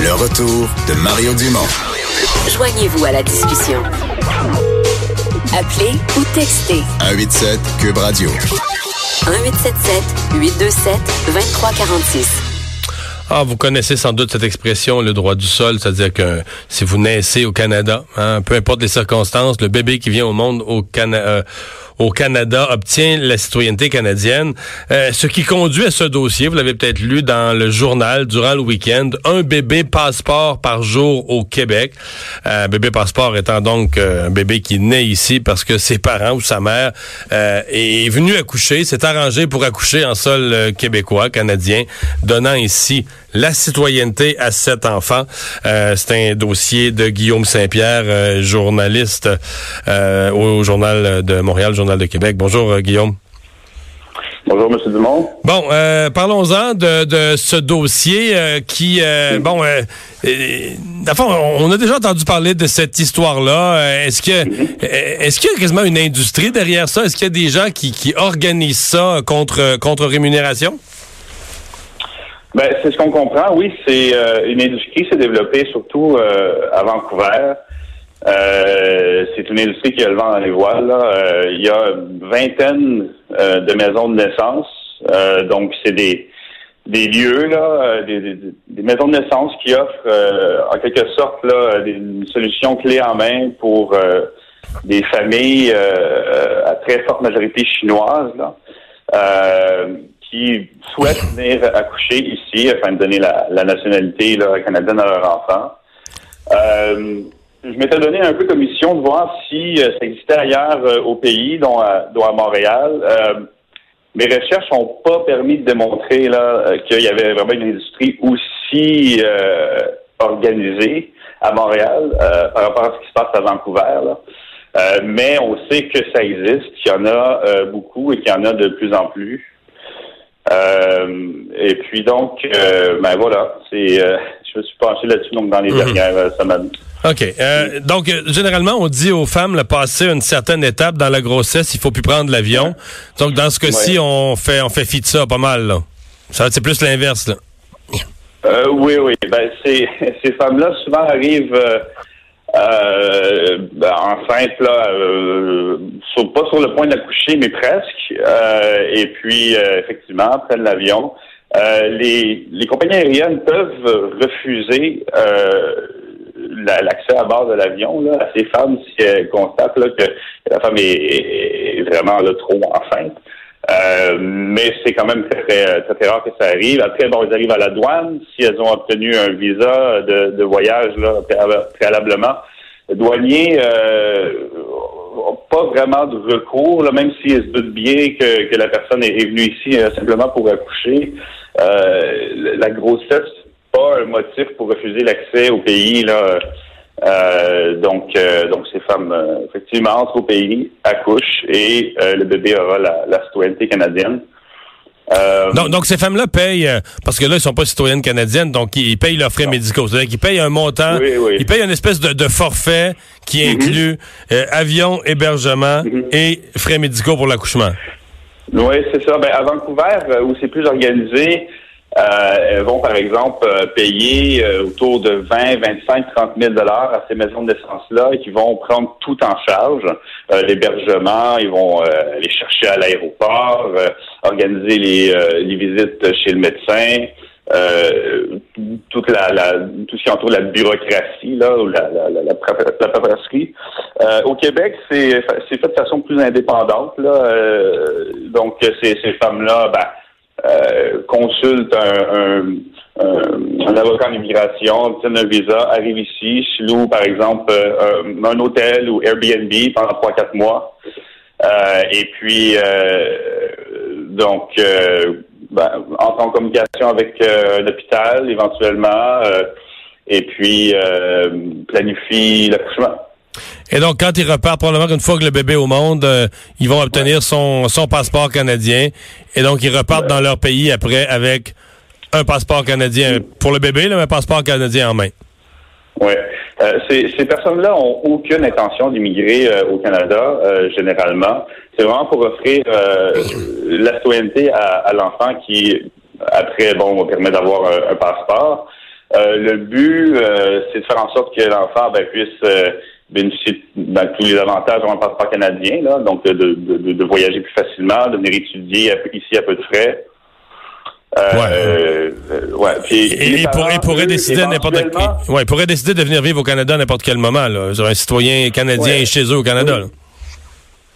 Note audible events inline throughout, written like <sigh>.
Le retour de Mario Dumont. Joignez-vous à la discussion. Appelez ou textez 187 Cube Radio. 1877 827 2346. Ah, vous connaissez sans doute cette expression, le droit du sol, c'est-à-dire que si vous naissez au Canada, hein, peu importe les circonstances, le bébé qui vient au monde au, Cana euh, au Canada obtient la citoyenneté canadienne. Euh, ce qui conduit à ce dossier, vous l'avez peut-être lu dans le journal durant le week-end, un bébé passeport par jour au Québec. Un euh, bébé passeport étant donc un bébé qui naît ici parce que ses parents ou sa mère est venu accoucher, s'est arrangé pour accoucher en sol québécois, canadien, donnant ici la citoyenneté à cet enfant. Euh, c'est un dossier de Guillaume Saint-Pierre, euh, journaliste euh, au Journal de Montréal, Journal de Québec. Bonjour Guillaume. Bonjour, M. Dumont. Bon, parlons-en de, ce dossier qui, bon, on a déjà entendu parler de cette histoire-là. Est-ce que, est-ce qu'il y a quasiment une industrie derrière ça? Est-ce qu'il y a des gens qui, qui organisent ça contre contre rémunération? Ben, c'est ce qu'on comprend, oui. C'est euh, une industrie qui s'est développée surtout euh, à Vancouver. Euh, c'est une industrie qui a le vent dans les voiles. il y a une vingtaine de maisons de naissance. donc, c'est des, des lieux, là, des, des, maisons de naissance qui offrent en quelque sorte là, des, une solution clé en main pour des familles à très forte majorité chinoise. Là qui souhaitent <laughs> venir accoucher ici afin de donner la, nationalité là, canadienne à leur enfant. Euh, je m'étais donné un peu comme mission de voir si euh, ça existait ailleurs euh, au pays, dont à, dont à Montréal. mes recherches n'ont pas permis de démontrer là qu'il y avait vraiment une industrie aussi organisée à Montréal par rapport à ce qui se passe à Vancouver. Là. mais on sait que ça existe, qu'il y en a beaucoup et qu'il y en a de plus en plus. Euh, et puis donc, euh, ben voilà, c'est, euh, je me suis penché là-dessus donc dans les mhm. dernières semaines. OK. donc, généralement, on dit aux femmes, le passer une certaine étape dans la grossesse, il faut plus prendre l'avion. Donc, dans ce cas-ci, on fait on fait fi de ça pas mal. Là. Ça, c'est plus l'inverse. Là. oui, oui. Ben, ces, <laughs> ces femmes-là, souvent, arrivent ben, enceinte là, euh, pas sur le point d'accoucher, mais presque. Euh, et puis euh, effectivement, prennent l'avion. les, les compagnies aériennes peuvent refuser l'accès à bord de l'avion à ces femmes si elles constatent là, que la femme est, vraiment là, trop enceinte. Euh, mais c'est quand même très, très, très, rare que ça arrive. Après, bon, ils arrivent à la douane. Si elles ont obtenu un visa de, de voyage là, préalablement, le douanier euh, pas vraiment de recours, là, même s'ils se doutent bien que, que la personne est, venue ici euh, simplement pour accoucher. Euh, la grossesse, pas un motif pour refuser l'accès au pays. Là. Euh, donc, donc ces femmes, effectivement, entrent au pays, accouchent et le bébé aura la citoyenneté canadienne. Donc, donc, ces femmes-là payent, parce que là, ils sont pas citoyennes canadiennes, donc ils payent leurs frais médicaux. C'est-à-dire qu'ils payent un montant, ils payent une espèce de, de forfait qui mm-hmm. inclut avion, hébergement mm-hmm. et frais médicaux pour l'accouchement. Oui, c'est ça. Ben, à Vancouver, où c'est plus organisé, euh, elles vont, par exemple, euh, payer euh, autour de 20, 25, 30 000 dollars à ces maisons de naissance-là et qui vont prendre tout en charge. L'hébergement, ils vont les chercher à l'aéroport, organiser les, les, visites chez le médecin, toute la, la, tout ce qui entoure la bureaucratie, là, ou la, la, la, la au Québec, c'est fait de façon plus indépendante. Là, donc, ces, ces femmes-là, ben, euh, consulte un, un, avocat en immigration, obtient un visa, arrive ici, loue par exemple euh, un, hôtel ou Airbnb pendant trois quatre mois. Euh, et puis donc ben, entre en communication avec l'hôpital éventuellement, et puis planifie l'accouchement. Et donc, quand ils repartent, probablement qu'une fois que le bébé est au monde, ils vont obtenir son, son passeport canadien. Et donc, ils repartent dans leur pays après avec un passeport canadien pour le bébé, là, un passeport canadien en main. Oui. Euh, ces, ces personnes-là ont aucune intention d'immigrer euh, au Canada, euh, généralement. C'est vraiment pour offrir la citoyenneté à, à l'enfant qui, après, bon, permet d'avoir un, passeport. le but, c'est de faire en sorte que l'enfant ben, puisse bénéficier de tous les avantages d'un passeport canadien, là, donc de, de, de, voyager plus facilement, de venir étudier ici à peu de frais. Euh, ouais. et, il pourrait décider n'importe ouais, pourrait décider de venir vivre au Canada à n'importe quel moment. Là. Un citoyen canadien chez eux au Canada.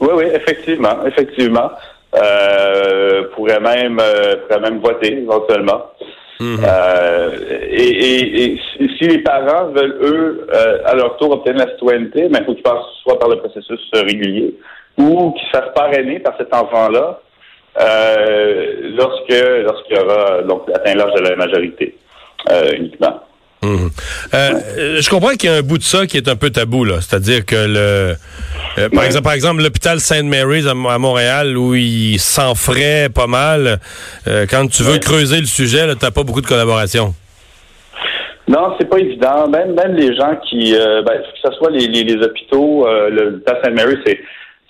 Oui, oui, effectivement, effectivement. Euh, pourrait même euh, pourrait même voter éventuellement. Mhm. euh, et, et, si les parents veulent eux euh, à leur tour obtenir la citoyenneté, mais ben, il faut qu'ils passent soit par le processus régulier ou qu'ils se fassent parrainer par cet enfant-là euh, lorsque lorsqu'il aura donc atteint l'âge de la majorité euh, uniquement. Hum. Euh, je comprends qu'il y a un bout de ça qui est un peu tabou là, c'est-à-dire que le par, exemple, par exemple l'hôpital Saint Mary's à, Montréal où il s'en ferait pas mal. quand tu veux creuser le sujet, tu n'as pas beaucoup de collaboration. Non, c'est pas évident. Même même les gens qui, ben, que ce soit les, les, les hôpitaux, l'hôpital Saint Mary, c'est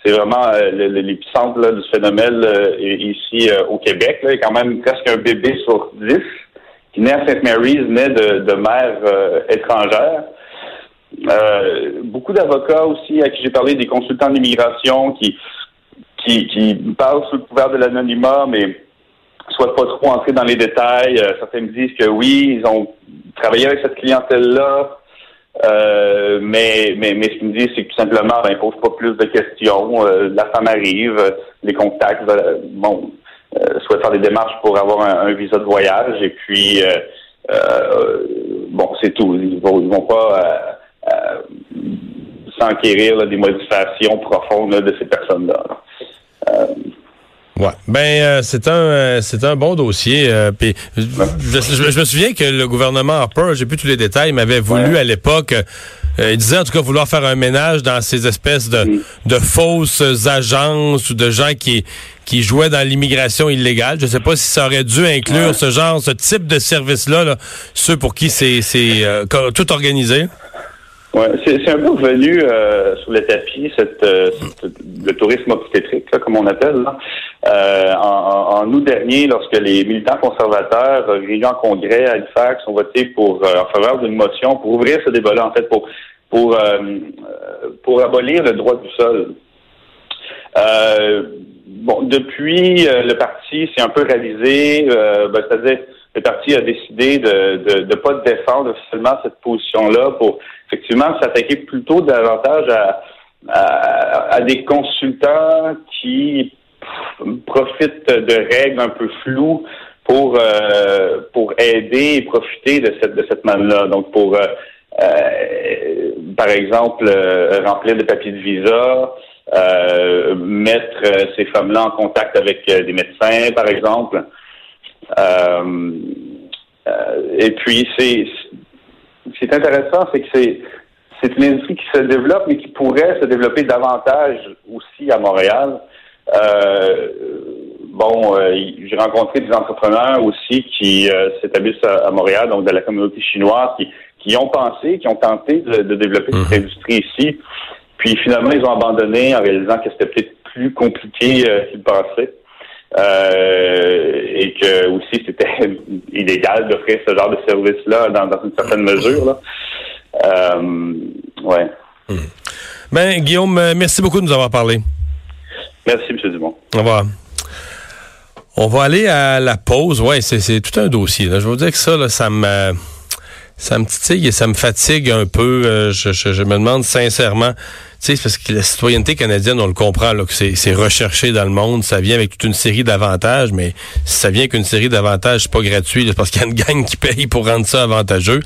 c'est vraiment euh, l'épicentre du phénomène euh, ici euh, au Québec. Là. Il y a quand même presque un bébé sur dix qui naît à St. Mary's, naît de, de mère étrangère. beaucoup d'avocats aussi à qui j'ai parlé, des consultants d'immigration qui, qui, qui parlent sous le couvert de l'anonymat, mais souhaitent pas trop entrer dans les détails. certains me disent que oui, ils ont travaillé avec cette clientèle-là, euh, mais, mais, mais ce qu'il me dit, c'est que tout simplement, ben, il pose pas plus de questions. Euh, la femme arrive, les contacts, euh, bon, souhaite faire des démarches pour avoir un, visa de voyage, et puis, bon, c'est tout. Ils vont, vont pas s'enquérir des modifications profondes de ces personnes-là. Ouais. Ben c'est un c'est un bon dossier. je, me souviens que le gouvernement Harper, j'ai plus tous les détails, m'avait voulu à l'époque. Il disait en tout cas vouloir faire un ménage dans ces espèces de, de fausses agences ou de gens qui qui jouaient dans l'immigration illégale. Je sais pas si ça aurait dû inclure ce genre, ce type de service-là, là, ceux pour qui c'est c'est tout organisé. Ouais, c'est un peu revenu euh, sur le tapis, cette, euh, le tourisme obstétrique, comme on appelle. Là. Euh, en, en, août dernier, lorsque les militants conservateurs réunis en congrès à Halifax ont voté pour en faveur d'une motion pour ouvrir ce débat-là, en fait, pour pour pour abolir le droit du sol. bon, depuis, le parti s'est un peu réalisé, ben, c'est-à-dire le parti a décidé de ne pas défendre officiellement cette position-là pour effectivement s'attaquer plutôt davantage à, à, des consultants qui profitent de règles un peu floues pour euh, pour aider et profiter de cette de cette manne-là. Donc pour euh, euh, par exemple remplir des papiers de visa, mettre ces femmes-là en contact avec des médecins, par exemple. Euh, euh, et puis, c'est c'est intéressant, c'est que c'est c'est une industrie qui se développe, mais qui pourrait se développer davantage aussi à Montréal. Euh, bon, euh, j'ai rencontré des entrepreneurs aussi qui euh, s'établissent à, Montréal, donc de la communauté chinoise, qui, qui ont pensé, qui ont tenté de, de développer cette mhm. industrie ici. Puis finalement, ils ont abandonné en réalisant que c'était peut-être plus compliqué qu'ils pensaient. Euh, et que aussi c'était <laughs> illégal d'offrir ce genre de service-là dans, une certaine mesure. Là. Euh, ouais. Hmm. Ben, Guillaume, euh, merci beaucoup de nous avoir parlé. Merci, M. Dumont. Au revoir. On va aller à la pause. Ouais, c'est tout un dossier. Je vous dire que ça, là, ça me ça me titille et ça me fatigue un peu. je, je, me demande sincèrement sais, parce que la citoyenneté canadienne, on le comprend, là, que c'est recherché dans le monde, ça vient avec toute une série d'avantages, mais si ça vient avec une série d'avantages, c'est pas gratuit, c'est parce qu'il y a une gang qui paye pour rendre ça avantageux.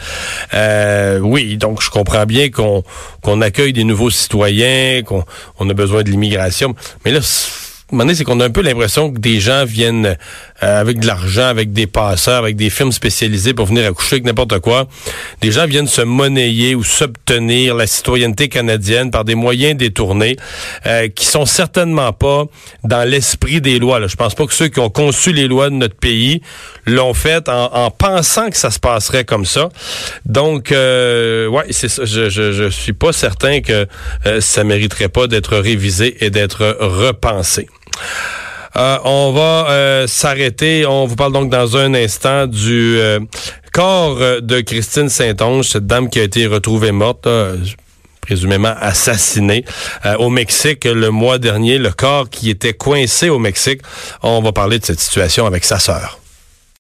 Euh, oui, donc je comprends bien qu'on qu'on accueille des nouveaux citoyens, qu'on on a besoin de l'immigration, mais là, c'est qu'on a un peu l'impression que des gens viennent euh, avec de l'argent, avec des passeurs, avec des firmes spécialisées pour venir accoucher avec n'importe quoi. Des gens viennent se monnayer ou s'obtenir la citoyenneté canadienne par des moyens détournés euh, qui sont certainement pas dans l'esprit des lois. Là. Je pense pas que ceux qui ont conçu les lois de notre pays l'ont fait en, pensant que ça se passerait comme ça. Donc, euh, ouais, c'est ça. Je, je, je, suis pas certain que euh, ça mériterait pas d'être révisé et d'être repensé. Euh, on va euh, s'arrêter. On vous parle donc dans un instant du euh, corps de Christine Saint-Onge, cette dame qui a été retrouvée morte. présumément assassinée au Mexique le mois dernier, le corps qui était coincé au Mexique. On va parler de cette situation avec sa sœur.